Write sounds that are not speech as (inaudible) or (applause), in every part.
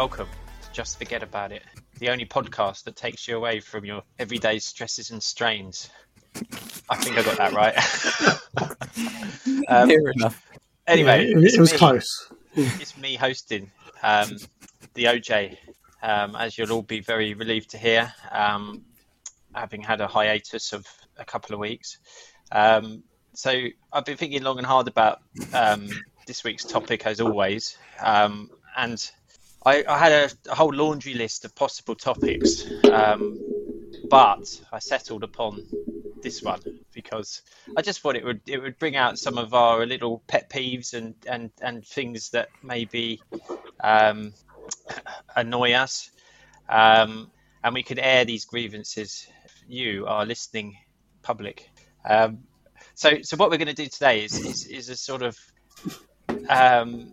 Hello, welcome to Just Forget About It, the only podcast that takes you away from your everyday stresses and strains. I think I got that right. (laughs) um, Fair enough. anyway, it, it was me. close. It's me hosting um, the OJ, um, as you'll all be very relieved to hear, um, having had a hiatus of a couple of weeks. Um, so I've been thinking long and hard about um, this week's topic, as always, um, and I, I had a, a whole laundry list of possible topics, um, but I settled upon this one because I just thought it would it would bring out some of our little pet peeves and and and things that maybe um, (clears throat) annoy us, um, and we could air these grievances. You, our listening public. Um, so, so what we're going to do today is is, is a sort of um,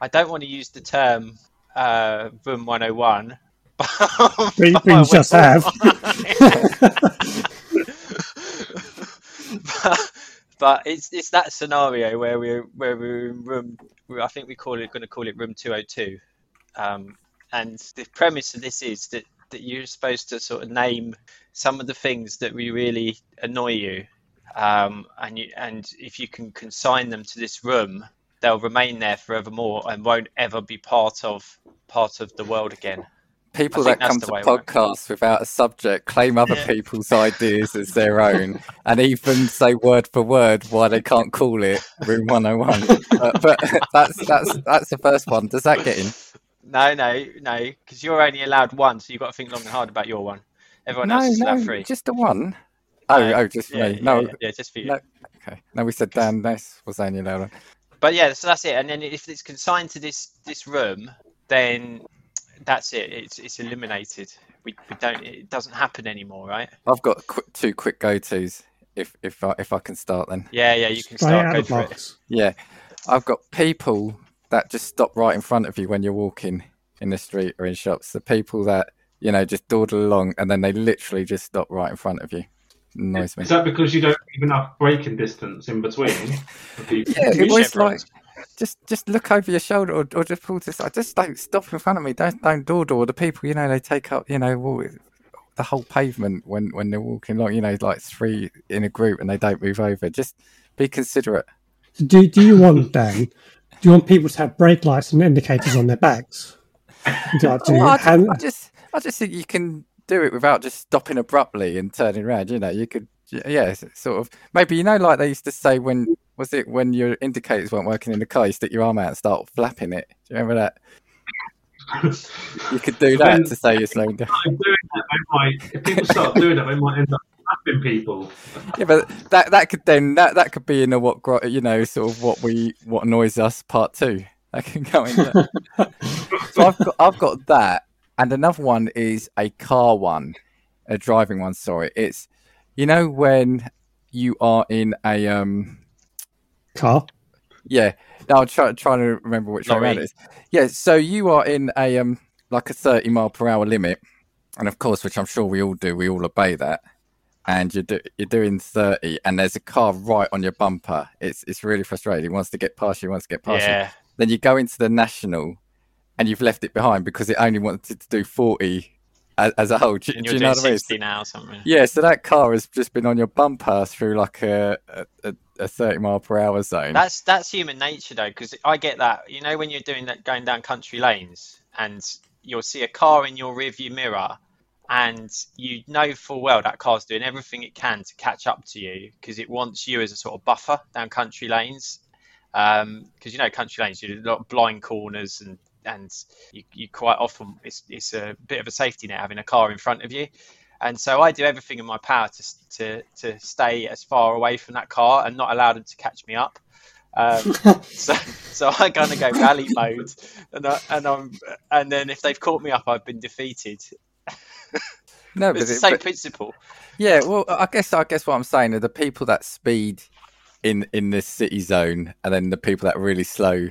I don't want to use the term uh, room 101. (laughs) but- We- but we just have. (laughs) but, but it's it's that scenario where we're where we're in room. I think we call it going to call it room 202. Um, and the premise of this is that that you're supposed to sort of name some of the things that we really annoy you, um, and you and if you can consign them to this room, they'll remain there forevermore and won't ever be part of part of the world again. People that come to the way it works. podcasts without a subject claim other Yeah. people's ideas as their (laughs) own and even say word for word why they can't call it Room (laughs) 101. but, but (laughs) that's that's that's the first one. Does that get in? No, no, no, because you're only allowed one, so you've got to think long and hard about your one. Everyone no, else is allowed no, three. just the one. Oh, oh, just for yeah, me. yeah, No, yeah, yeah, just for you. no. okay. No, we said Dan Ness was only allowed one. But yeah, so that's it. And then if it's consigned to this this room, then that's it. It's it's eliminated. We, we don't. It doesn't happen anymore, right? I've got qu- two quick go tos. If if I if I can start then. Yeah, yeah. You can Straight start. Go of the for it. Yeah, I've got people that just stop right in front of you when you're walking in the street or in shops. The people that you know just dawdle along and then they literally just stop right in front of you. Annoys me. Is that because you don't have enough braking distance in between? Yeah, it was like just just look over your shoulder or, or just pull to the side. Just don't stop in front of me. Don't don't dawdle. The people you know they take up you know all, the whole pavement when when they're walking along. You know like three in a group and they don't move over. Just be considerate. So do, do you want, Dan, do you want people to have brake lights and indicators on their backs? (laughs) Do you like to Well, I, hand- I just, I just think you can do it without just stopping abruptly and turning around. You know, you could, yeah, sort of. Maybe you know, like they used to say when was it when your indicators weren't working in the car, you stick your arm out and start flapping it. Do you remember that? You could do (laughs) that When- to say you're slowing down. If doing that, might, if people start doing that, they might end up slapping people. (laughs) Yeah, but that that could then that that could be in a what you know sort of what we what annoys us part two. That can go in. There. (laughs) so I've got I've got that, and another one is a car one, a driving one. Sorry, it's you know when you are in a um car? yeah. No, I'm trying trying to remember which way around it is. Yeah, so you are in a um like a thirty mile per hour limit, and of course, which I'm sure we all do, we all obey that. And you're do, you're doing thirty, and there's a car right on your bumper. It's it's really frustrating. He wants to get past you, he wants to get past you. Yeah, Then you go into the national, and you've left it behind because it only wanted to do forty as, as a whole. Do, do you're you know doing what I mean? now something. Yeah, so that car has just been on your bumper through like a a, a, a thirty mile per hour zone. That's that's human nature though, because I get that. You know, when you're doing that, going down country lanes, and you'll see a car in your rearview mirror, and you know full well that car's doing everything it can to catch up to you because it wants you as a sort of buffer down country lanes. Um, because you know, country lanes, you do a lot of blind corners, and and you, you quite often it's it's a bit of a safety net having a car in front of you. And so I do everything in my power to to to stay as far away from that car and not allow them to catch me up. Um, (laughs) so so I kind of go rally mode, and I, and I'm and then if they've caught me up, I've been defeated. (laughs) no, It's the it- same principle. Yeah, well, I guess I guess what I'm saying are the people that speed in in the city zone, and then the people that are really slow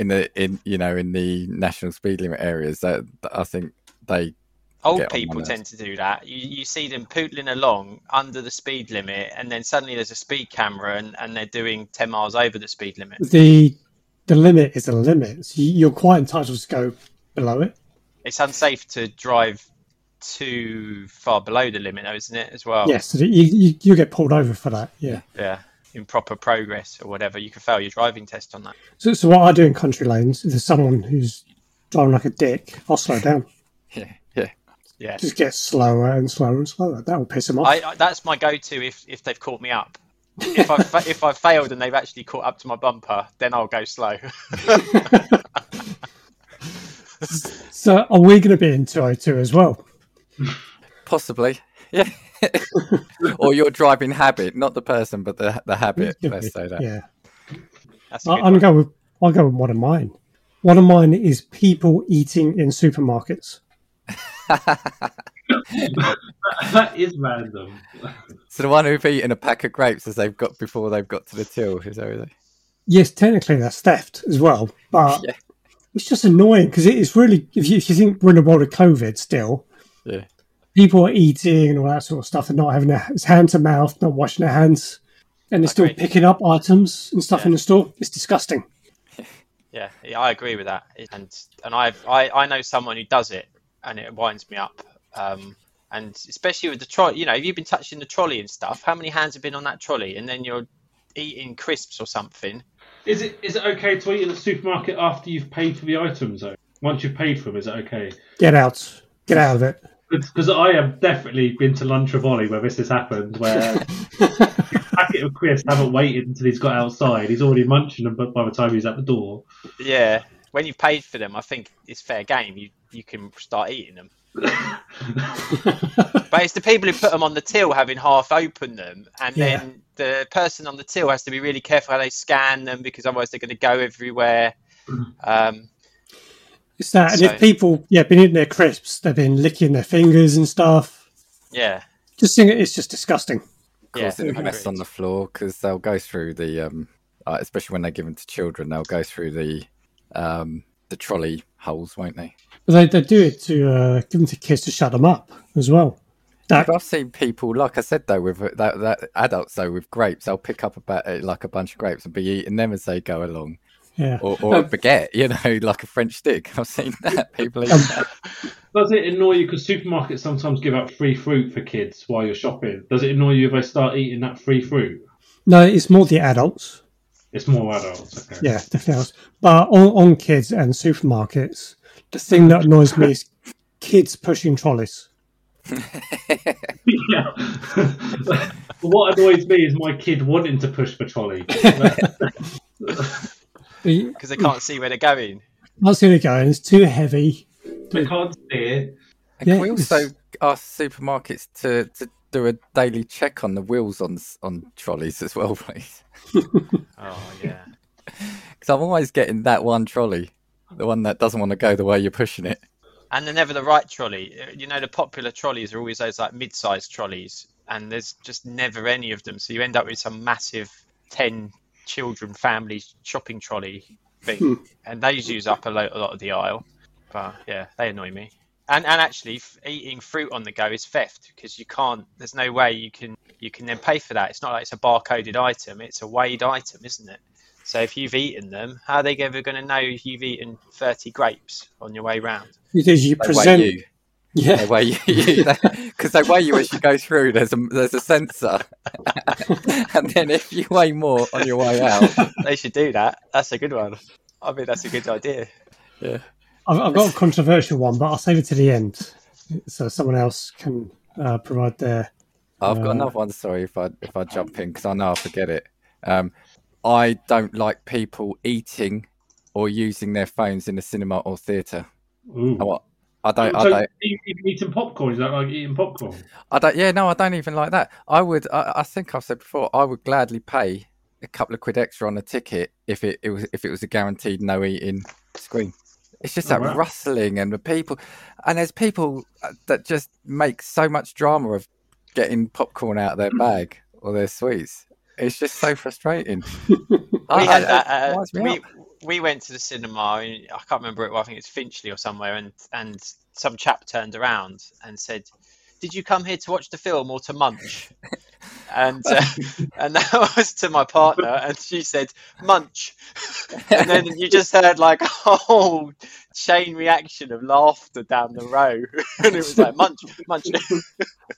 in the in you know in the national speed limit areas. That, that I think they Old Get on my people tend to do that. You, you see them pootling along under the speed limit, and then suddenly there's a speed camera, and, and they're doing ten miles over the speed limit. The the limit is a limit. So you- you're quite entitled to go below it. It's unsafe to drive too far below the limit, though, isn't it? As well. Yes, so you, you you get pulled over for that. Yeah. Yeah. Improper progress or whatever, you can fail your driving test on that. So, so what I do in country lanes, if there's someone who's driving like a dick, I'll slow down. (laughs) Yeah, yeah. Yeah. Just get slower and slower and slower. That will piss them off. I, I that's my go-to if if they've caught me up. If I've fa- if I've failed and they've actually caught up to my bumper, then I'll go slow. (laughs) So are we going to be in 202 as well? Possibly. Yeah. Or your driving habit, not the person, but the the habit. Let's say that. Yeah. That's a I, I'm one. going with I'll go with one of mine. One of mine is people eating in supermarkets. (laughs) that is random. So the one who've eaten a pack of grapes as they've got before they've got to the till, is that what they? Yes, technically that's theft as well, but (laughs) Yeah. it's just annoying because it is really. If you, if you think we're in a world of COVID still, Yeah. People are eating and all that sort of stuff and not having their it's hand to mouth, not washing their hands, and they're still Agreed. picking up items and stuff Yeah. in the store. It's disgusting. (laughs) Yeah, yeah, I agree with that. And and I've I, I know someone who does it, and it winds me up. Um, and especially with the trolley, you know, if you've been touching the trolley and stuff, how many hands have been on that trolley? And then you're eating crisps or something. Is it is it okay to eat in the supermarket after you've paid for the items though? Once you've paid for them, is it okay? Get out, get out of it. Because I have definitely been to Lunchravoli where this has happened, where a (laughs) packet of crisps haven't waited until he's got outside. He's already munching them, but by the time he's at the door, Yeah, when you've paid for them, I think it's fair game. You you can start eating them. (laughs) But it's the people who put them on the till having half opened them, and Yeah. then the person on the till has to be really careful how they scan them because otherwise they're going to go everywhere. (clears throat) Um, It's that, and So- if people, yeah, been eating their crisps, they've been licking their fingers and stuff. yeah, Just think it's just disgusting. yeah, causing a mess agreed. on the floor because they'll go through the, um, uh, especially when they're given to children, they'll go through the um, the trolley holes, won't they? But they, they do it to uh, give them to kids to shut them up as well. That I've seen people, like I said though, with that, that adults though with grapes, they'll pick up about uh, like a bunch of grapes and be eating them as they go along, yeah. or, or a Um, baguette, you know, (laughs) like a French stick. I've seen that (laughs) people eat Um, that. does it annoy you? Because supermarkets sometimes give out free fruit for kids while you're shopping. Does it annoy you if they start eating that free fruit? No, it's more the adults. It's more adults. Okay. Yeah, definitely. Adults. But on, on kids and supermarkets, the thing that annoys me is kids pushing trolleys. (laughs) yeah. what annoys me is my kid wanting to push the trolley. I because they can't see where they're going. Not see where it going. It's too heavy. they can't see it. And Yeah, can we also it's- ask supermarkets to, to do a daily check on the wheels on on trolleys as well, (laughs) please? Oh yeah, (laughs) Because I'm always getting that one trolley, the one that doesn't want to go the way you're pushing it. and they're never the right trolley. Uh, You know, the popular trolleys are always those like mid-sized trolleys, and there's just never any of them. So you end up with some massive ten children family shopping trolley thing, hmm. and those use up a lot, a lot of the aisle. But yeah, they annoy me. And and actually, f- eating fruit on the go is theft because you can't. There's no way you can you can then pay for that. It's not like it's a barcoded item; it's a weighed item, isn't it? So if you've eaten them, how are they ever going to know if you've eaten 30 grapes on your way round? Because you They present, weigh you. Yeah, They weigh you because they weigh you (laughs) as you go through. There's a there's a sensor, (laughs) and then if you weigh more on your way out, They should do that. That's a good one. I mean, that's a good idea. yeah. I've, I've got a controversial one, but I'll save it to the end so someone else can uh, provide their. I've got Uh, another one. Sorry if I if I jump in because I know I forget it. Um, I don't like people eating or using their phones in the cinema or theatre. Ooh. I, wa- I don't. I so don't. you- you've popcorn? Is that like eating popcorn? I don't. Yeah, no, I don't even like that. I would. I, I think I've said before. I would gladly pay a couple of quid extra on a ticket if it, it was if it was a guaranteed no eating screen. It's just Oh, that wow. rustling and the people, and there's people uh, that just make so much drama of getting popcorn out of their bag or their sweets. It's just so frustrating. (laughs) We I- had I- that. Uh, we, up. We went to the cinema. In, I can't remember it. Well, I think it's Finchley or somewhere. And, and some chap turned around and said, Did you come here to watch the film or to munch? (laughs) and uh, and that (laughs) was to my partner, and she said munch, (laughs) and then you just heard like a whole chain reaction of laughter down the row, and it was like munch, munch.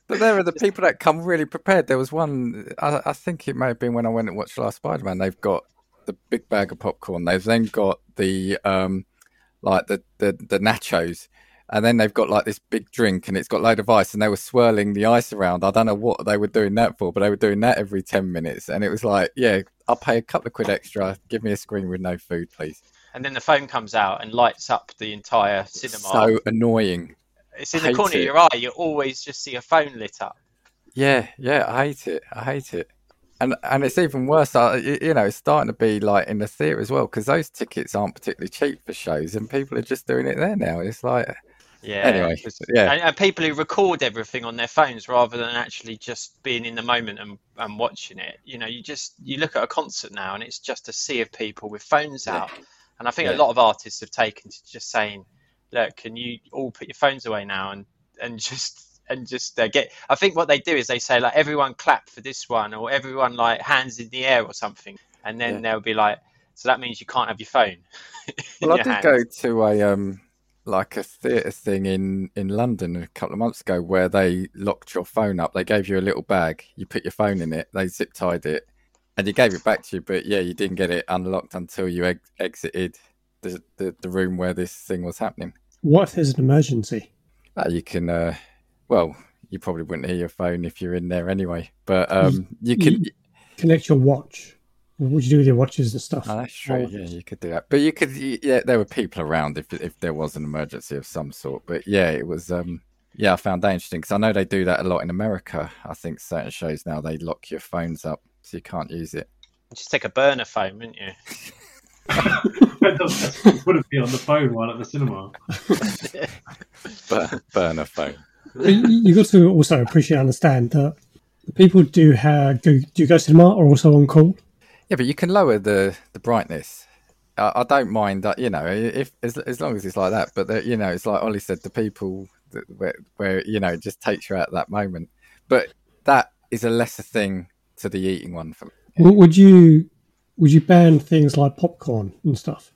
But there are the people that come really prepared. There was one, I, I think it may have been when I went and watched Last Spider Man. They've got the big bag of popcorn. They've then got the um, like the, the the nachos, and then they've got like this big drink, and it's got a load of ice, and they were swirling the ice around. I don't know what they were doing that for, but they were doing that every ten minutes, and it was like, yeah, I'll pay a couple of quid extra. Give me a screen with no food, please. And then the phone comes out and lights up the entire cinema. So annoying. it's in the corner of your eye. You always just see a phone lit up. Yeah, yeah, I hate it. I hate it. And and it's even worse. uh, You know, it's starting to be like in the theatre as well because those tickets aren't particularly cheap for shows, and people are just doing it there now. It's like, Yeah. Anyway, yeah. And, and people who record everything on their phones rather than actually just being in the moment and, and watching it. You know, you just you look at a concert now and it's just a sea of people with phones Yeah. out. And I think Yeah. a lot of artists have taken to just saying, "Look, can you all put your phones away now and and (laughs) just." And just uh, get. I think what they do is they say like everyone clap for this one, or everyone like hands in the air or something, and then Yeah. they'll be like, so that means you can't have your phone. (laughs) in well, I did hand. go to a um like a theatre thing in in London a couple of months ago where they locked your phone up. They gave you a little bag, you put your phone in it, they zip tied it, and you gave it back to you. But yeah, you didn't get it unlocked until you ex- exited the, the the room where this thing was happening. What if there's an emergency? Uh, you can, uh, well, you probably wouldn't hear your phone if you're in there anyway. But um, you can. Connect your watch. What would you do with your watches and stuff? Oh, that's true. Yeah, you could do that. But you could. Yeah, there were people around if if there was an emergency of some sort. But yeah, it was. Um, yeah, I found that interesting because I know they do that a lot in America. I think certain shows now they lock your phones up so you can't use it. Just take a burner phone, wouldn't you? (laughs) Wouldn't be on the phone while at the cinema. (laughs) Bur- burner phone. But you- you got to also appreciate and understand that the people do have do you go to the mart are also on call. Yeah, but you can lower the the brightness. I, I don't mind that. You know, if as as long as it's like that. But the, you know, it's like Ollie said, the people that, where where you know it just takes you out that moment. But that is a lesser thing to the eating one for me. Would you would you ban things like popcorn and stuff,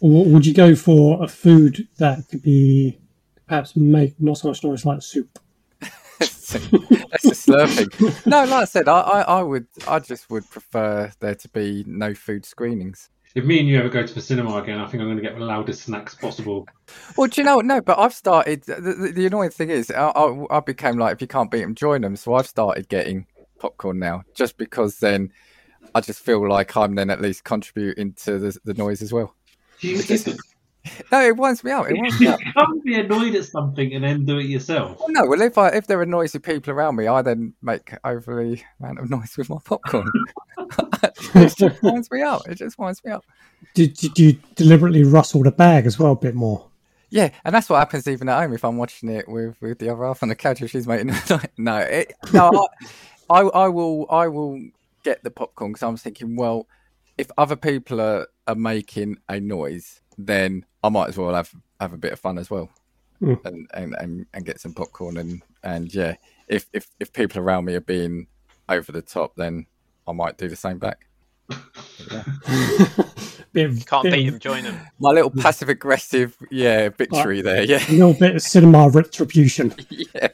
or would you go for a food that could be perhaps make not so much noise like soup? (laughs) That's a slurping. No, like I said, I, I, I would, I just would prefer there to be no food screenings. If me and you ever go to the cinema again, I think I'm going to get the loudest snacks possible. Well, do you know? No, but I've started. The, the, the annoying thing is, I, I, I became like, if you can't beat them, join them. So I've started getting popcorn now, just because then I just feel like I'm then at least contributing to the, the noise as well. You, No, it winds me up. It winds me you (laughs) can't be annoyed at something and then do it yourself. Well, no, well, if I if there are noisy people around me, I then make overly amount of noise with my popcorn. (laughs) (laughs) it just winds me up. It just winds me out. Did, did you deliberately rustle the bag as well a bit more? Yeah, and that's what happens even at home if I'm watching it with, with the other half on the couch if she's making no, it, no, I, I, I will, I will get the popcorn because I'm thinking, well, if other people are, are making a noise, then I might as well have, have a bit of fun as well, Mm. and, and, and and get some popcorn and and yeah, if if if people around me are being over the top, then I might do the same back. Yeah. (laughs) Bit of, Can't bit beat of- them, join them. My little passive aggressive, yeah, victory there, yeah, A little bit of cinema retribution. (laughs) yeah.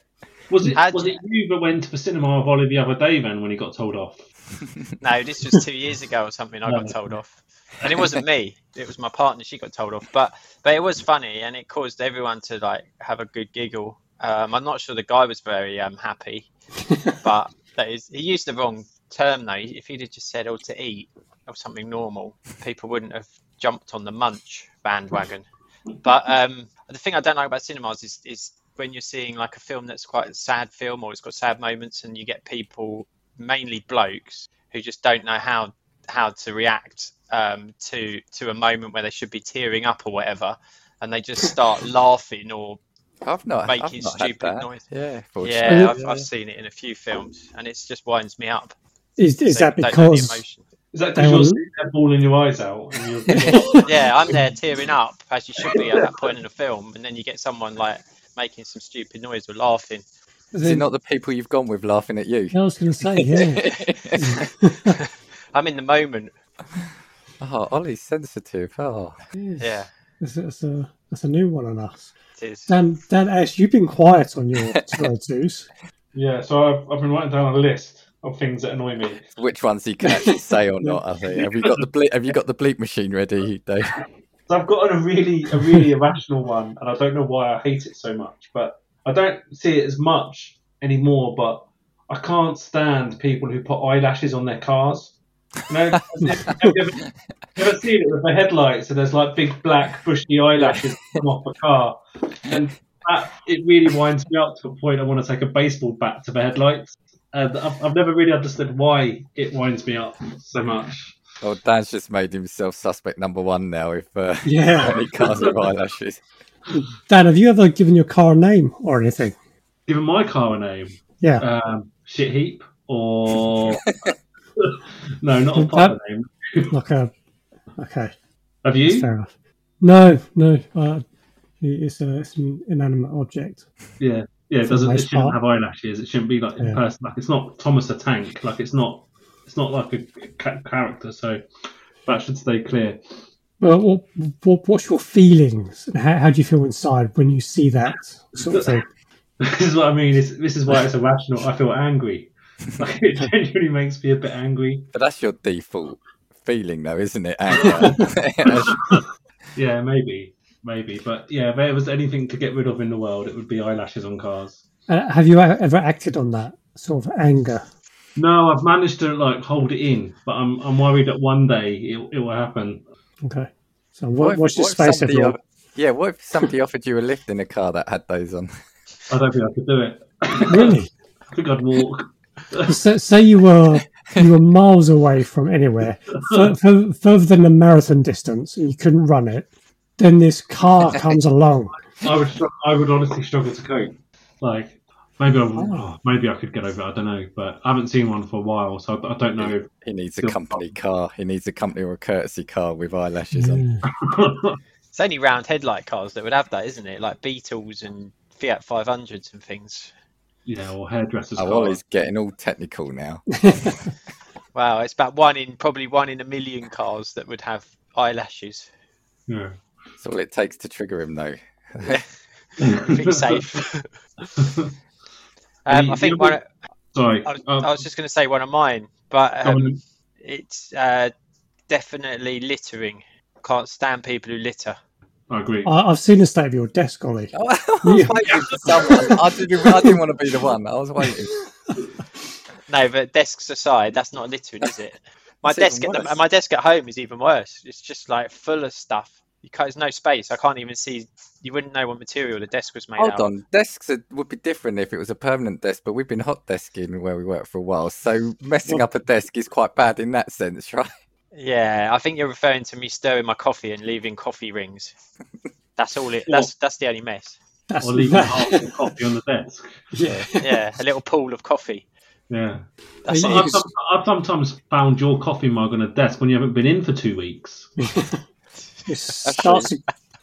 Was it How'd was you- it you that went to the cinema with Ollie the other day then when he got told off? (laughs) No, this was two years ago or something. I got told off, and it wasn't me. It was my partner. She got told off, but but it was funny, and it caused everyone to like have a good giggle. Um, I'm not sure the guy was very um, happy, (laughs) but that is he used the wrong term though. If he'd have just said "oh to eat" or something normal, people wouldn't have jumped on the munch bandwagon. But um, the thing I don't like about cinemas is is when you're seeing like a film that's quite a sad film or it's got sad moments, and you get people mainly blokes who just don't know how how to react um, to to a moment where they should be tearing up or whatever, and they just start (laughs) laughing or I've not Making I've not stupid that. noise. Yeah, yeah, I've, I've seen it in a few films, and it's just winds me up. Is, is They that don't know the because. Is that They because you're were- sitting there bawling your eyes out? And you're, (laughs) yeah, I'm there tearing up as you should be at that point in the film, and then you get someone like making some stupid noise or laughing. Is it not the people you've gone with laughing at you? I was going to say, yeah. (laughs) I'm in the moment. (laughs) Oh, Ollie's sensitive. Oh, Yeah, That's, that's a that's a new one on us. it is. Dan, Dan Ash, you've been quiet on your (laughs) twos. Yeah, so I've, I've been writing down a list of things that annoy me. which ones you can actually say or not? I think. Have you got the bleep? Have you got the bleep machine ready, Dave? So I've got a really a really irrational one, and I don't know why I hate it so much, but I don't see it as much anymore. But I can't stand people who put eyelashes on their cars. You know, have you ever, you ever seen it with the headlights? And there's like big black bushy eyelashes come off a car, and that it really winds me up to a point I want to take a baseball bat to the headlights. And I've, I've never really understood why it winds me up so much. Oh, Dan's just made himself suspect number one now. If uh, (laughs) Yeah. (laughs) any cars with eyelashes. Dan, have you ever given your car a name or anything? Given my car a name, Yeah. um, shit heap or (laughs) no, not a proper name. Like a. Okay. Have That's you? fair enough. No, no. Uh, it's, a, it's an inanimate object. Yeah, yeah. It doesn't. It shouldn't part. have eyelashes. It shouldn't be like in Yeah. person. Like it's not Thomas the Tank. Like it's not. It's not like a character. So that should stay clear. Well, what, what, what's your feelings? How, how do you feel inside when you see that sort of (laughs) thing? This is what I mean. It's, this is why it's irrational. I feel angry. Like (laughs) it genuinely makes me a bit angry. But that's your default feeling, though, isn't it? Anger. (laughs) (laughs) Yeah, maybe, maybe. But yeah, if there was anything to get rid of in the world, it would be eyelashes on cars. Uh, have you ever acted on that sort of anger? No, I've managed to like hold it in, but I'm I'm worried that one day it, it will happen. Okay. So What what, if- what's your what if space somebody everyone? yeah, what if somebody offered you a lift in a car that had those on? I don't think I could do it. Really? I think I'd walk. (laughs) So, say you were you were miles away from anywhere, fur, (laughs) fur, further than a marathon distance, and you couldn't run it. Then this car (laughs) comes along. I would I would honestly struggle to cope. Like maybe I would- Oh. maybe I could get over it. I don't know, but I haven't seen one for a while, so I, I don't know. He needs a Still- company car. He needs a company or a courtesy car with eyelashes on. It's only round headlight cars that would have that, isn't it? Like Beetles and Fiat 500s and things. Yeah, or hairdressers. Oh, cars. Ollie's getting all technical now. (laughs) Wow, it's about one in probably one in a million cars that would have eyelashes. Yeah. That's all it takes to trigger him, though. Be (laughs) safe. (laughs) um, I think one. Sorry. I was, Um, I was just going to say one of mine, but um, it's uh, definitely littering. Can't stand people who litter. I agree. I, I've seen the state of your desk, Ollie. (laughs) I was waiting for someone. I didn't, I didn't want to be the one. I was waiting. (laughs) No, but desks aside, that's not littering, is it? (laughs) My It's desk at the, my desk at home is even worse. It's just like full of stuff. You can't, there's no space. I can't even see. You wouldn't know what material the desk was made Hold out. on. Desks are, would be different if it was a permanent desk, but we've been hot desking where we work for a while. So messing up a desk is quite bad in that sense, right? Yeah, I think you're referring to me stirring my coffee and leaving coffee rings. That's all it. That's that's the only mess. That's Or leaving half the coffee on the desk. yeah. Yeah, a little pool of coffee. Yeah. That's Are I've, some- I've sometimes found your coffee mug on a desk when you haven't been in for two weeks. (laughs) It starts.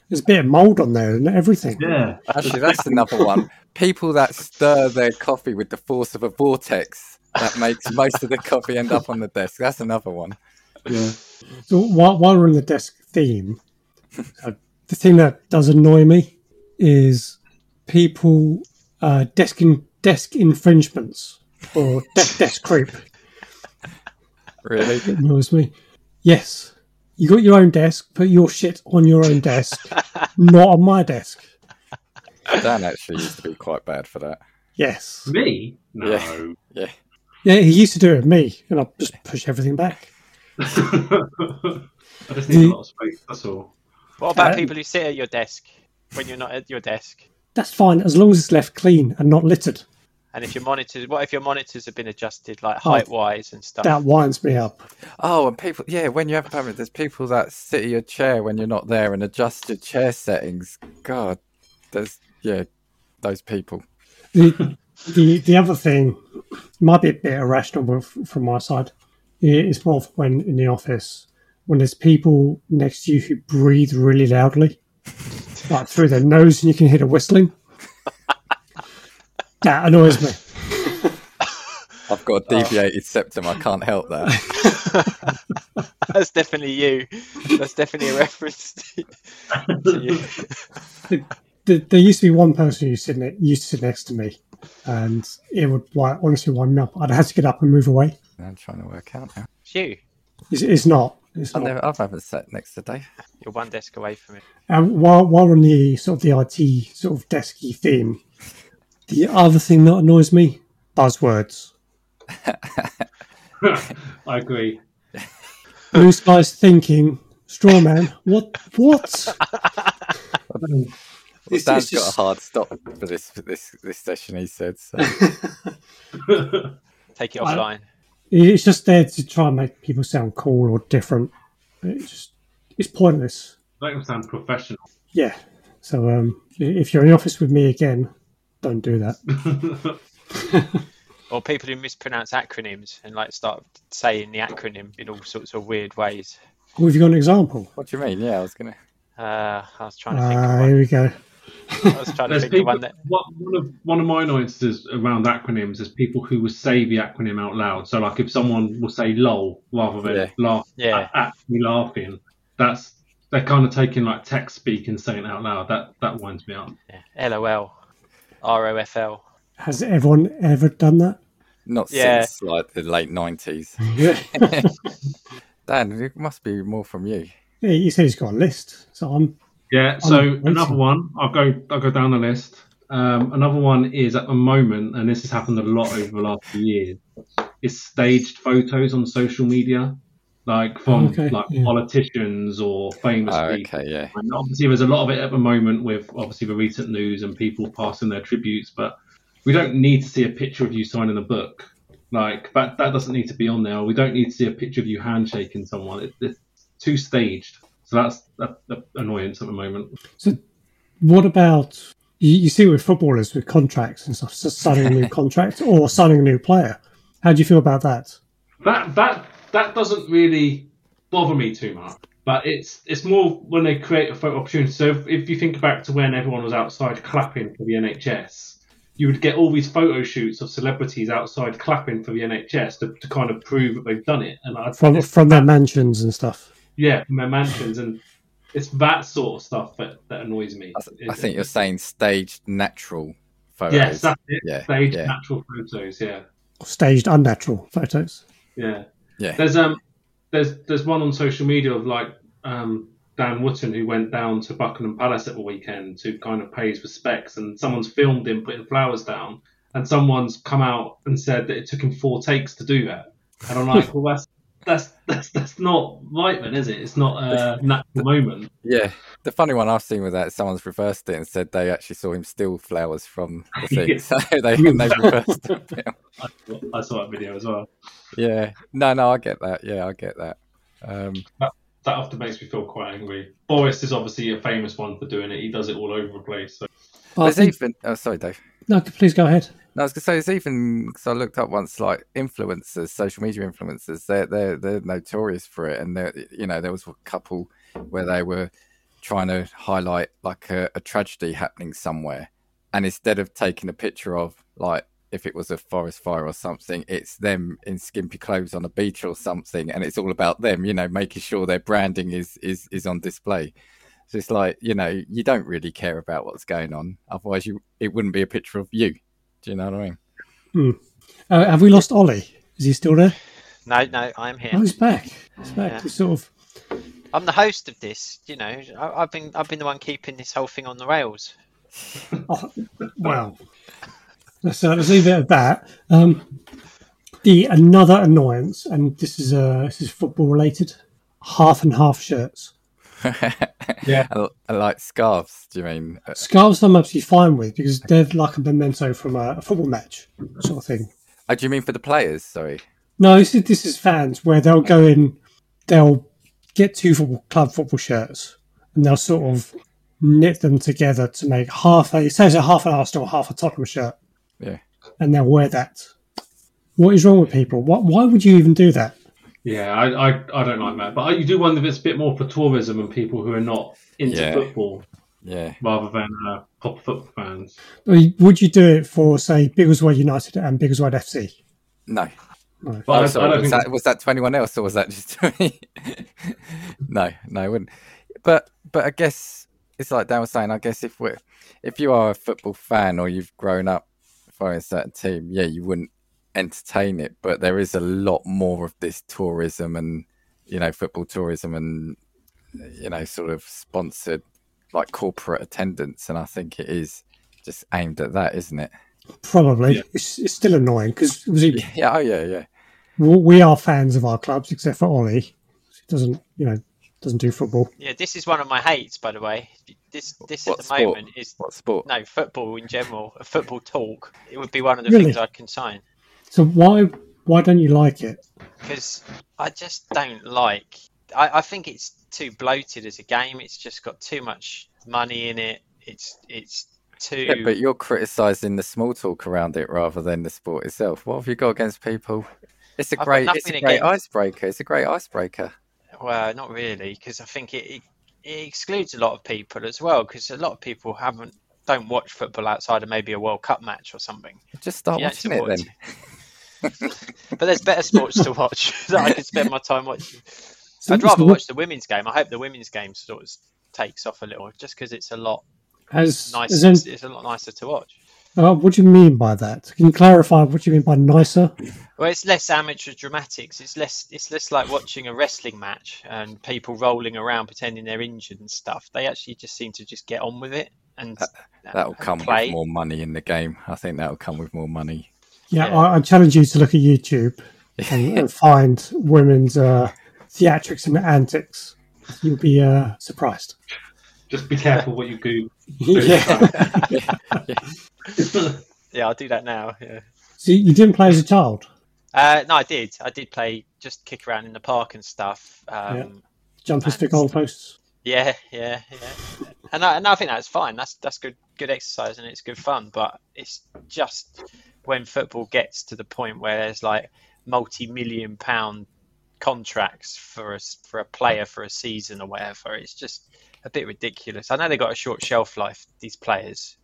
There's a bit of mould on there and everything. Yeah. Actually, that's another one. People that stir their coffee with the force of a vortex that makes most of the coffee end up on the desk. That's another one. Yeah. So while, while we're on the desk theme, uh, the thing that does annoy me is people uh, desk in, desk infringements or desk desk creep. Really? It annoys me. Yes, you got your own desk, put your shit on your own desk, (laughs) not on my desk. Dan actually used to be quite bad for that. Yes, Me? No. Yeah. Yeah. yeah, he used to do it with me, and I just push everything back. (laughs) I just need a lot of space. That's all. What about Um, people who sit at your desk when you're not at your desk? That's fine as long as it's left clean and not littered. And if your monitors, what if your monitors have been adjusted like Oh, height wise and stuff? That winds me up. Oh, and people, yeah, when you have a permanent, there's people that sit in your chair when you're not there and adjust your chair settings. God, there's, yeah, those people. The the the other thing might be a bit irrational but from my side. It's more of when in the office when there's people next to you who breathe really loudly, like through their nose, and you can hear the whistling. (laughs) that annoys me. I've got a oh. deviated septum. I can't help that. (laughs) That's definitely you. That's definitely a reference to, to you. (laughs) There, there used to be one person who used to, sit ne- used to sit next to me, and it would like honestly wind me up. I'd have to get up and move away. I'm trying to work out now. It's you. It's, it's not. It's I not. never, I've never sat next to Dave. You're one desk away from it. And while while we're on the sort of the IT sort of desky theme, the other thing that annoys me buzzwords. (laughs) I agree. Blue skies thinking, straw man. What? What? Well, It's- Dan's it's got a hard stop for this for this this session. He said so. (laughs) Take it I- offline. It's just there to try and make people sound cool or different. It's just it's pointless. Make them sound professional. Yeah. So um, if you're in the office with me again, don't do that. (laughs) (laughs) Or people who mispronounce acronyms and like start saying the acronym in all sorts of weird ways. Oh, have you got an example? what do you mean? Yeah, I was gonna. Uh, I was trying to think. Ah, of here we go. I was trying to There's think people. one that. What, one of one of my annoyances around acronyms is people who will say the acronym out loud. So, like, if someone will say "lol" rather than Yeah. laugh, Yeah. actually laughing, that's they're kind of taking like text speak and saying it out loud. That that winds me up. Yeah. LOL. ROFL. Has everyone ever done that? Not Yeah. since like the late nineties. Yeah. (laughs) Dan, it must be more from you. he said he's got a list, so I'm. Yeah. So another one, I'll go. I'll go down the list. Um, another one is at the moment, and this has happened a lot over the last few years. Is staged photos on social media, like from Okay, like yeah. politicians or famous Oh, people. okay, yeah. And obviously, there's a lot of it at the moment with obviously the recent news and people passing their tributes, but we don't need to see a picture of you signing a book. Like that, that doesn't need to be on there. We don't need to see a picture of you handshaking someone. It, it's too staged. So that's the, the annoyance at the moment. So, what about you, you see with footballers with contracts and stuff, so signing a new (laughs) contract or signing a new player? How do you feel about that? That that that doesn't really bother me too much. But it's it's more when they create a photo opportunity. So if, if you think back to when everyone was outside clapping for the NHS, you would get all these photo shoots of celebrities outside clapping for the NHS to, to kind of prove that they've done it. And I, From from their mansions and stuff. Yeah, from their mansions, and it's that sort of stuff that, that annoys me. I, th- I think you're saying staged natural photos. yes, that's it. yeah, Staged yeah. natural photos. Yeah. Staged unnatural photos. Yeah. Yeah. There's um there's there's one on social media of like um Dan Wootton who went down to Buckingham Palace at the weekend to kind of pay his respects and someone's filmed him putting flowers down and someone's come out and said that it took him four takes to do that. And I'm like, (laughs) well that's that's that's that's not right then, is it? It's not a natural (laughs) moment. Yeah. The funny one I've seen with that, someone's reversed it and said they actually saw him steal flowers from (laughs) the thing. Yeah. (laughs) So they, they reversed it. I, I saw that video as well. Yeah. No, no, I get that. Yeah, I get that. Um, That often makes me feel quite angry. Boris is obviously a famous one for doing it. He does it all over the place. So. I there's think, even. Oh, sorry, Dave. no, please go ahead. No, I was gonna say it's even because I looked up once like influencers, social media influencers. They're they're they're notorious for it, and there you know there was a couple where they were trying to highlight like a, a tragedy happening somewhere, and instead of taking a picture of like if it was a forest fire or something, it's them in skimpy clothes on a beach or something, and it's all about them, you know, making sure their branding is is is on display. So it's like you know you don't really care about what's going on, otherwise you it wouldn't be a picture of you. Do you know what I mean? Uh, have we lost Ollie? Is he still there? No, no, I'm here. Oh, he's back. He's back. Yeah. He's sort of. I'm the host of this. You know, I, I've been I've been the one keeping this whole thing on the rails. Oh, well, let's, uh, let's leave it at that. Um, the another annoyance, and this is uh, this is football related. Half and half shirts. Yeah. (laughs) I, I like scarves. Do you mean? Uh, Scarves I'm absolutely fine with because they're like a memento from a, a football match sort of thing. Oh, do you mean for the players? Sorry. No, this is, this is fans where they'll go in, they'll get two football club football shirts, and they'll sort of knit them together to make half a say it's a half an Arsenal, half a Tottenham shirt, Yeah. and they'll wear that. What is wrong with people? What, why would you even do that? Yeah, I, I, I don't like that. But I, you do wonder if it's a bit more for tourism and people who are not into Yeah. football. Yeah. rather than uh, proper football fans. Would you do it for, say, Biggleswade United and Biggleswade FC? No. No. But Oh, I, sorry, I don't was, think that, was that to anyone else or was that just to me? (laughs) no, no, I wouldn't. But but I guess it's like Dan was saying. I guess if we're if you are a football fan or you've grown up following a certain team, yeah, you wouldn't entertain it. But there is a lot more of this tourism and you know football tourism and you know sort of sponsored like corporate attendance, and I think it is just aimed at that, isn't it? Probably. Yeah. It's, it's still annoying because we, (laughs) Yeah. Oh yeah. Yeah. we are fans of our clubs, except for Ollie. He doesn't, you know, doesn't do football. Yeah, this is one of my hates, by the way. This this What at the sport? moment is What sport? no football in general. A football talk. It would be one of the Really? things I'd consign So why why don't you like it? because I just don't like. I, I think it's too bloated as a game. It's just got too much money in it. It's it's too. Yeah, but you're criticising the small talk around it rather than the sport itself. What have you got against people? It's a I've great, it's a great against- icebreaker. It's a great icebreaker. Well, not really, because I think it, it it excludes a lot of people as well. Because a lot of people haven't don't watch football outside of maybe a World Cup match or something. Just start Yeah, watching it support then. (laughs) But there's better sports to watch (laughs) that I can spend my time watching. So- I'd rather what- watch the women's game. I hope the women's game sort of takes off a little, just because it's a lot Has, nicer. has any- It's, it's a lot nicer to watch. uh, what do you mean by that? Can you clarify what you mean by nicer? Well, it's less amateur dramatics. It's less. It's less like watching a wrestling match and people rolling around pretending they're injured and stuff. They actually just seem to just get on with it and That'll and come play. with more money in the game. I think that'll come with more money. Yeah, Yeah. I, I challenge you to look at YouTube and, (laughs) and find women's uh, theatrics and antics. You'll be uh, surprised. Just be careful what you Google. (laughs) yeah. (laughs) Yeah, yeah, I'll do that now. Yeah. So you didn't play as a child. Uh, no, I did. I did play just kick around in the park and stuff. Um, Yeah. Jumpers for And- goalposts. Yeah, yeah, yeah. And I, and I think that's fine. That's that's good good exercise and it's good fun. But it's just when football gets to the point where there's like multi-million pound contracts for a for a player for a season or whatever, it's just a bit ridiculous. I know they got a short shelf life these players,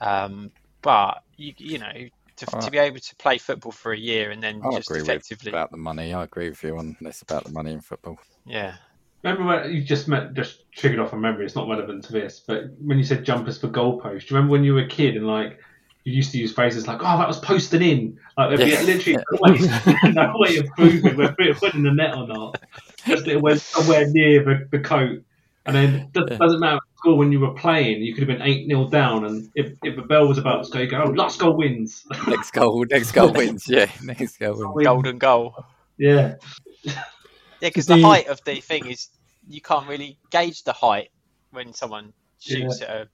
um, but you you know to, to be able to play football for a year and then I just agree with about the money. I agree with you on this about the money in football. yeah Remember when you just met, just triggered off a memory. It's not relevant to this, but when you said jumpers for goalposts, do you remember when you were a kid and like you used to use phrases like, "Oh, that was posted in." Like there'd Yeah. be literally no way, (laughs) no way of proving whether it went in the net or not. Just it went somewhere near the, the coat, and then it does- Yeah. doesn't matter at school when you were playing. You could have been eight 0 down, and if, if the bell was about to go, you go, "Oh, last goal wins." Next goal, next goal wins. Yeah, next goal wins. golden goal. yeah, Yeah, because The- the height of the thing is you can't really gauge the height when someone shoots at a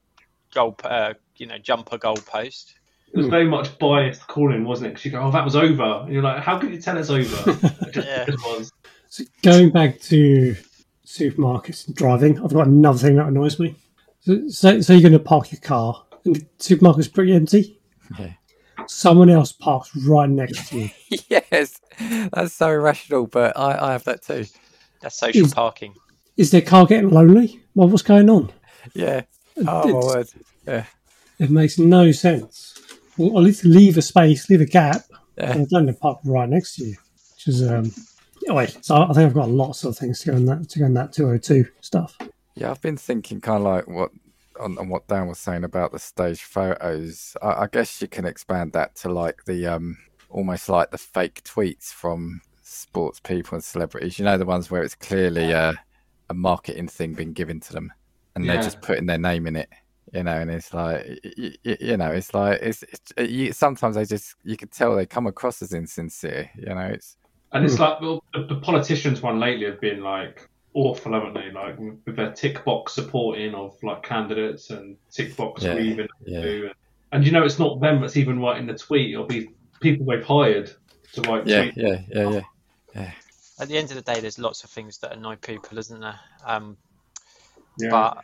goal, uh, you know, jumper goal post. it was very much biased calling, wasn't it? Because you go, "Oh, that was over," and you're like, "How could you tell it's over?" (laughs) It just, Yeah. just was. So going back to supermarkets and driving, I've got another thing that annoys me. So, so, so you're going to park your car, and the supermarket's pretty empty. Yeah. Someone else parks right next to you. (laughs) yes, that's so irrational, but I, I have that too. That's social Is- parking. Is their car getting lonely? Well, what's going on? Yeah. Oh my word. Yeah. It makes no sense. Well, at least leave a space, leave a gap, Yeah. and don't park right next to you. Which is um. Anyway, so I think I've got lots of things to go in that to go in that 202 stuff. Yeah, I've been thinking kind of like what on, on what Dan was saying about the stage photos. I, I guess you can expand that to like the um almost like the fake tweets from sports people and celebrities. You know, the ones where it's clearly a, uh, a marketing thing being given to them, and they're just putting their name in it. You know, and it's like you, you know, it's like it's, it's uh, you, sometimes they just you can tell they come across as insincere. You know, it's And it's hmm. like well, the, the politicians one lately have been like awful, haven't they? Like with their tick box supporting of like candidates and tick box Yeah, leaving. yeah. And, and you know, it's not them that's even writing the tweet. It'll be people they've hired to write yeah, tweets. yeah, yeah, yeah. At the end of the day, there's lots of things that annoy people, isn't there? Um, Yeah. But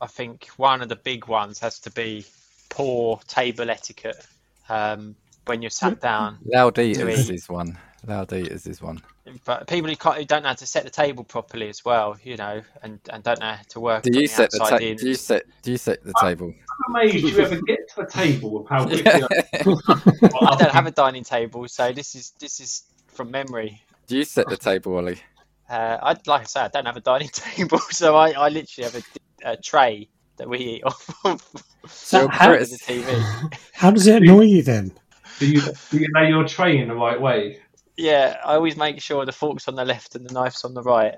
I think one of the big ones has to be poor table etiquette. Um, when you're sat down, Loud eaters is one. Loud eaters is this one. But people who, can't, who don't know how to set the table properly as well, you know, and, and don't know how to work. Do you set the outside ta- in. do you set do you set the table? I'm amazed you ever get to the table with how quickly (laughs) I don't have a dining table, so this is this is from memory. do you set the table, Ollie? (laughs) Uh, I like I say, I don't have a dining (laughs) table, so I, I literally have a, a tray that we eat off of So how, the TV. how does it annoy you then? Do you do you lay your tray in the right way? Yeah, I always make sure the fork's on the left and the knife's on the right.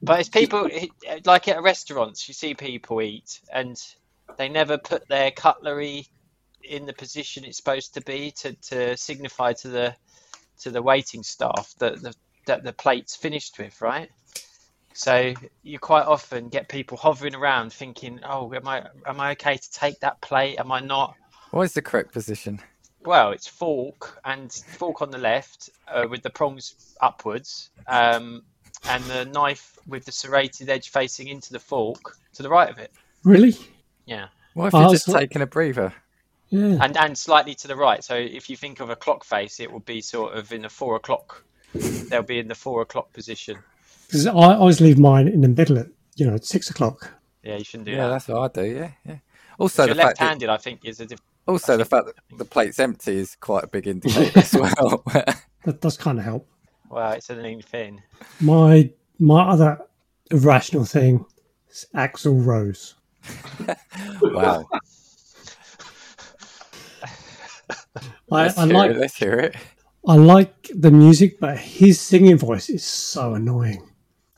But it's people like at restaurants, you see people eat and they never put their cutlery in the position it's supposed to be to, to signify to the to the waiting staff that the that the plate's finished with, right? So you quite often get people hovering around thinking, "Oh, am I am I okay to take that plate? Am I not?" What is the correct position? Well, it's fork and fork on the left uh, with the prongs upwards, um, and the knife with the serrated edge facing into the fork to the right of it. Really? Yeah, What if Oh, you're just so- taking a breather? Yeah. and and slightly to the right. So if you think of a clock face, it will be sort of in the four o'clock. They'll be in the four o'clock position. Because I I always leave mine in the middle at you know at six o'clock. Yeah, you shouldn't do Yeah, that. that's what I do. Yeah, yeah. Also, If the you're left-handed, I think is a diff- also the fact that the plate's empty is quite a big indicator as (laughs) well. (laughs) That does kind of help. well, it's a new thing. My my other irrational thing is Axl Rose. (laughs) wow. I, Let's I hear like it. Let's hear it. I like the music, but his singing voice is so annoying.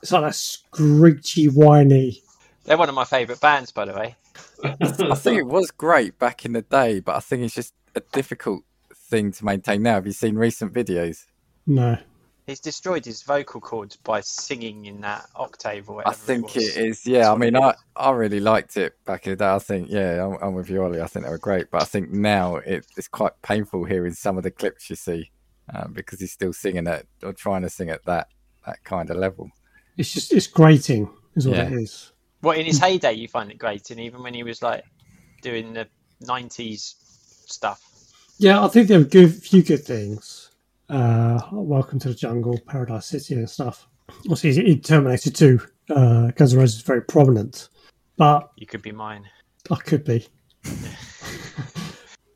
It's like that screechy, whiny. They're one of my favourite bands, by the way. I think it was great back in the day, but I think it's just a difficult thing to maintain now. Have you seen recent videos? No, He's destroyed his vocal cords by singing in that octave or I think it, was. it is. Yeah, That's I mean, I. I really liked it back in the day. I think, yeah, I'm, I'm with you, Ollie. I think they were great, but I think now it, it's quite painful hearing some of the clips you see um, because he's still singing it or trying to sing at that that kind of level. it's just it's grating, is what Yeah. it is. Well, in his heyday, you find it great, and even when he was like doing the '90s stuff. Yeah, I think there are a few good things. Uh, Welcome to the Jungle, Paradise City, and stuff. Obviously, in Terminator Two, uh, Guns N' Roses is very prominent, but You could be mine. I could be. (laughs)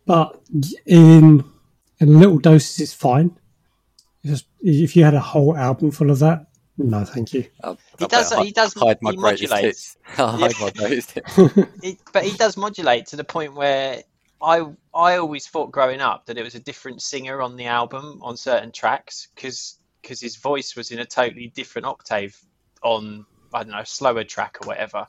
but in in little doses, it's fine. It's Just if you had a whole album full of that, no, thank you. I'll, He I'll does- better he does- hide my he greatest modulates. hits. (laughs) I'll hide my greatest hits. (laughs) (laughs) It, but he does modulate to the point where I I always thought growing up that it was a different singer on the album on certain tracks because his voice was in a totally different octave on I don't know slower track or whatever,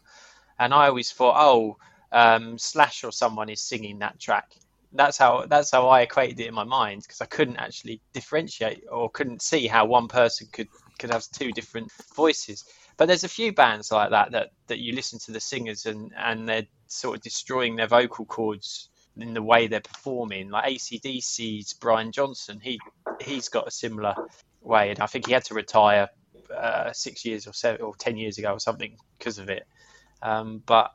and I always thought oh um, Slash or someone is singing that track. That's how that's how I equated it in my mind because I couldn't actually differentiate or couldn't see how one person could could have two different voices. But there's a few bands like that that, that you listen to the singers and, and they're sort of destroying their vocal cords in the way they're performing. Like ACDC's Brian Johnson, he he's got a similar way, and I think he had to retire uh, six years or seven or ten years ago or something because of it. Um, but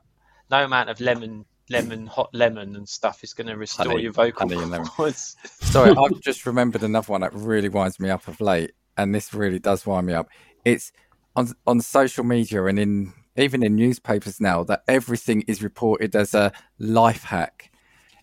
no amount of lemon, lemon, hot lemon and stuff is going to restore Honey- your vocal honey and lemon. cords. (laughs) Sorry, I've just remembered another one that really winds me up of late, and this really does wind me up. It's on on social media and in even in newspapers now that everything is reported as a life hack.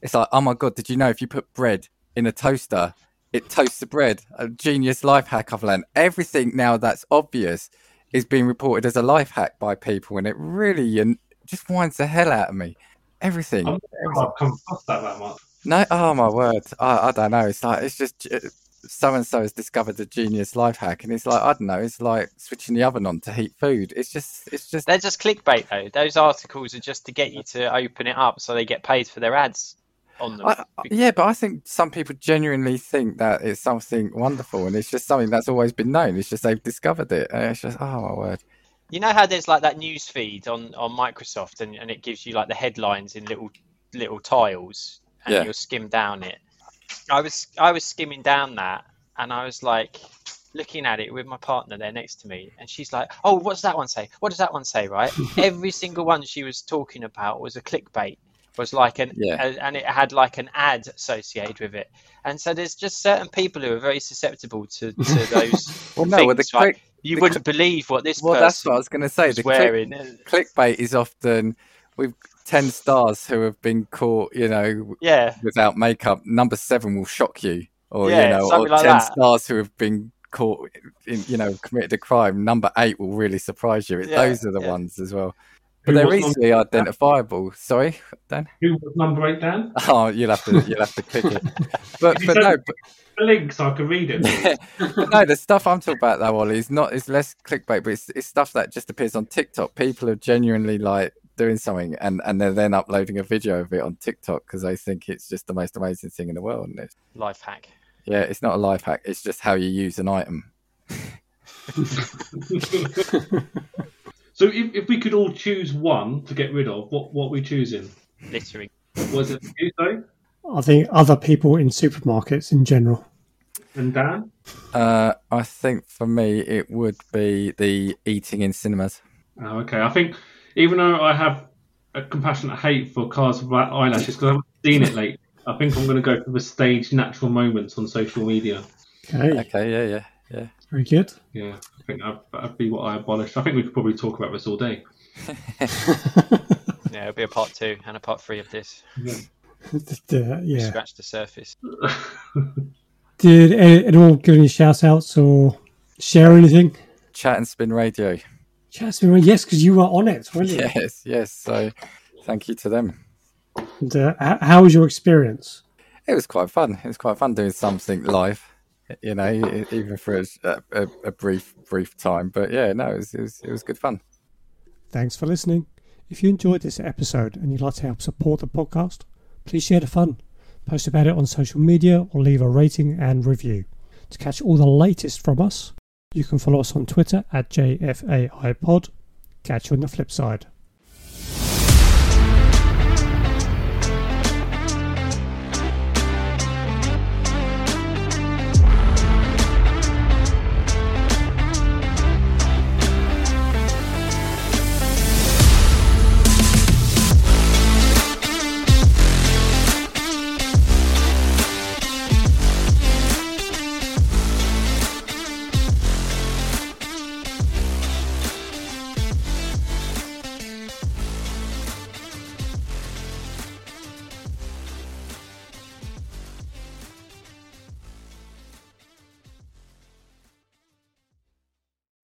It's like, oh my god, did you know if you put bread in a toaster, it toasts the bread? A genius life hack I've learned. Everything now that's obvious is being reported as a life hack by people, and it really and just winds the hell out of me. Everything. I everything. can't come across that that much. No, oh my word, I, I don't know. It's like it's just uh, so and so has discovered a genius life hack, and it's like I don't know. It's like switching the oven on to heat food. It's just, it's just. They're just clickbait though. Those articles are just to get you to open it up so they get paid for their ads on them. I, yeah, but I think some people genuinely think that it's something wonderful, and it's just something that's always been known. It's just they've discovered it, and it's just oh my word. You know how there's like that news feed on, on Microsoft and, and it gives you like the headlines in little little tiles and Yeah. you'll skim down it. I was I was skimming down that and I was like looking at it with my partner there next to me and she's like, Oh, what's that one say? What does that one say? Right? (laughs) Every single one she was talking about was a clickbait. was like an Yeah. a- and it had like an ad associated with it. And so there's just certain people who are very susceptible to, to (laughs) those Well, no, well, the things. right? click, you the wouldn't believe what this well, that's what I was going to say. The click, clickbait is often with ten stars who have been caught, you know, Yeah, without makeup. Number seven will shock you, or Yeah, you know, or like ten that. stars who have been caught, in, you know, committed a crime. Number eight will really surprise you. Yeah, Those are the yeah. ones as well. Who But they're was number easily identifiable. Sorry, Dan. Who was number eight, Dan? (laughs) Oh, you'll have to you'll have to click it. (laughs) But You but no, but, The link so I can read it. (laughs) no, the stuff I'm talking about though, Ollie, is not is less clickbait, but it's, it's stuff that just appears on TikTok. People are genuinely like doing something, and and they're then uploading a video of it on TikTok because they think it's just the most amazing thing in the world. And it's, life hack. yeah, it's not a life hack; it's just how you use an item. (laughs) so if, if we could all choose one to get rid of, what what we choosing? Littering. Was it you though? I think other people in supermarkets in general. And Dan? Uh, I think for me, it would be the eating in cinemas. Oh, okay. I think even though I have a compassionate hate for cars with black eyelashes because I haven't seen it late, I think I'm going to go for the staged natural moments on social media. Okay, Okay, yeah, yeah, yeah. very good. Yeah, I think that'd, that'd be what I abolished. I think we could probably talk about this all day. (laughs) (laughs) Yeah, it'll be a part two and a part three of this. The- yeah. Uh, Scratch the surface. (laughs) Did a- anyone give any shout outs or share anything? Chat and spin radio. Jasmine, yes, because you were on it, weren't you? (laughs) Yes, yes. So, thank you to them. And, uh, how was your experience? It was quite fun. It was quite fun doing something live, you know, even for a, a, a brief brief time. But yeah, no, it was, it was it was good fun. Thanks for listening. If you enjoyed this episode and you'd like to help support the podcast, please share the fun. Post about it on social media or leave a rating and review. To catch all the latest from us, you can follow us on Twitter at JFAIPod. Catch you on the flip side.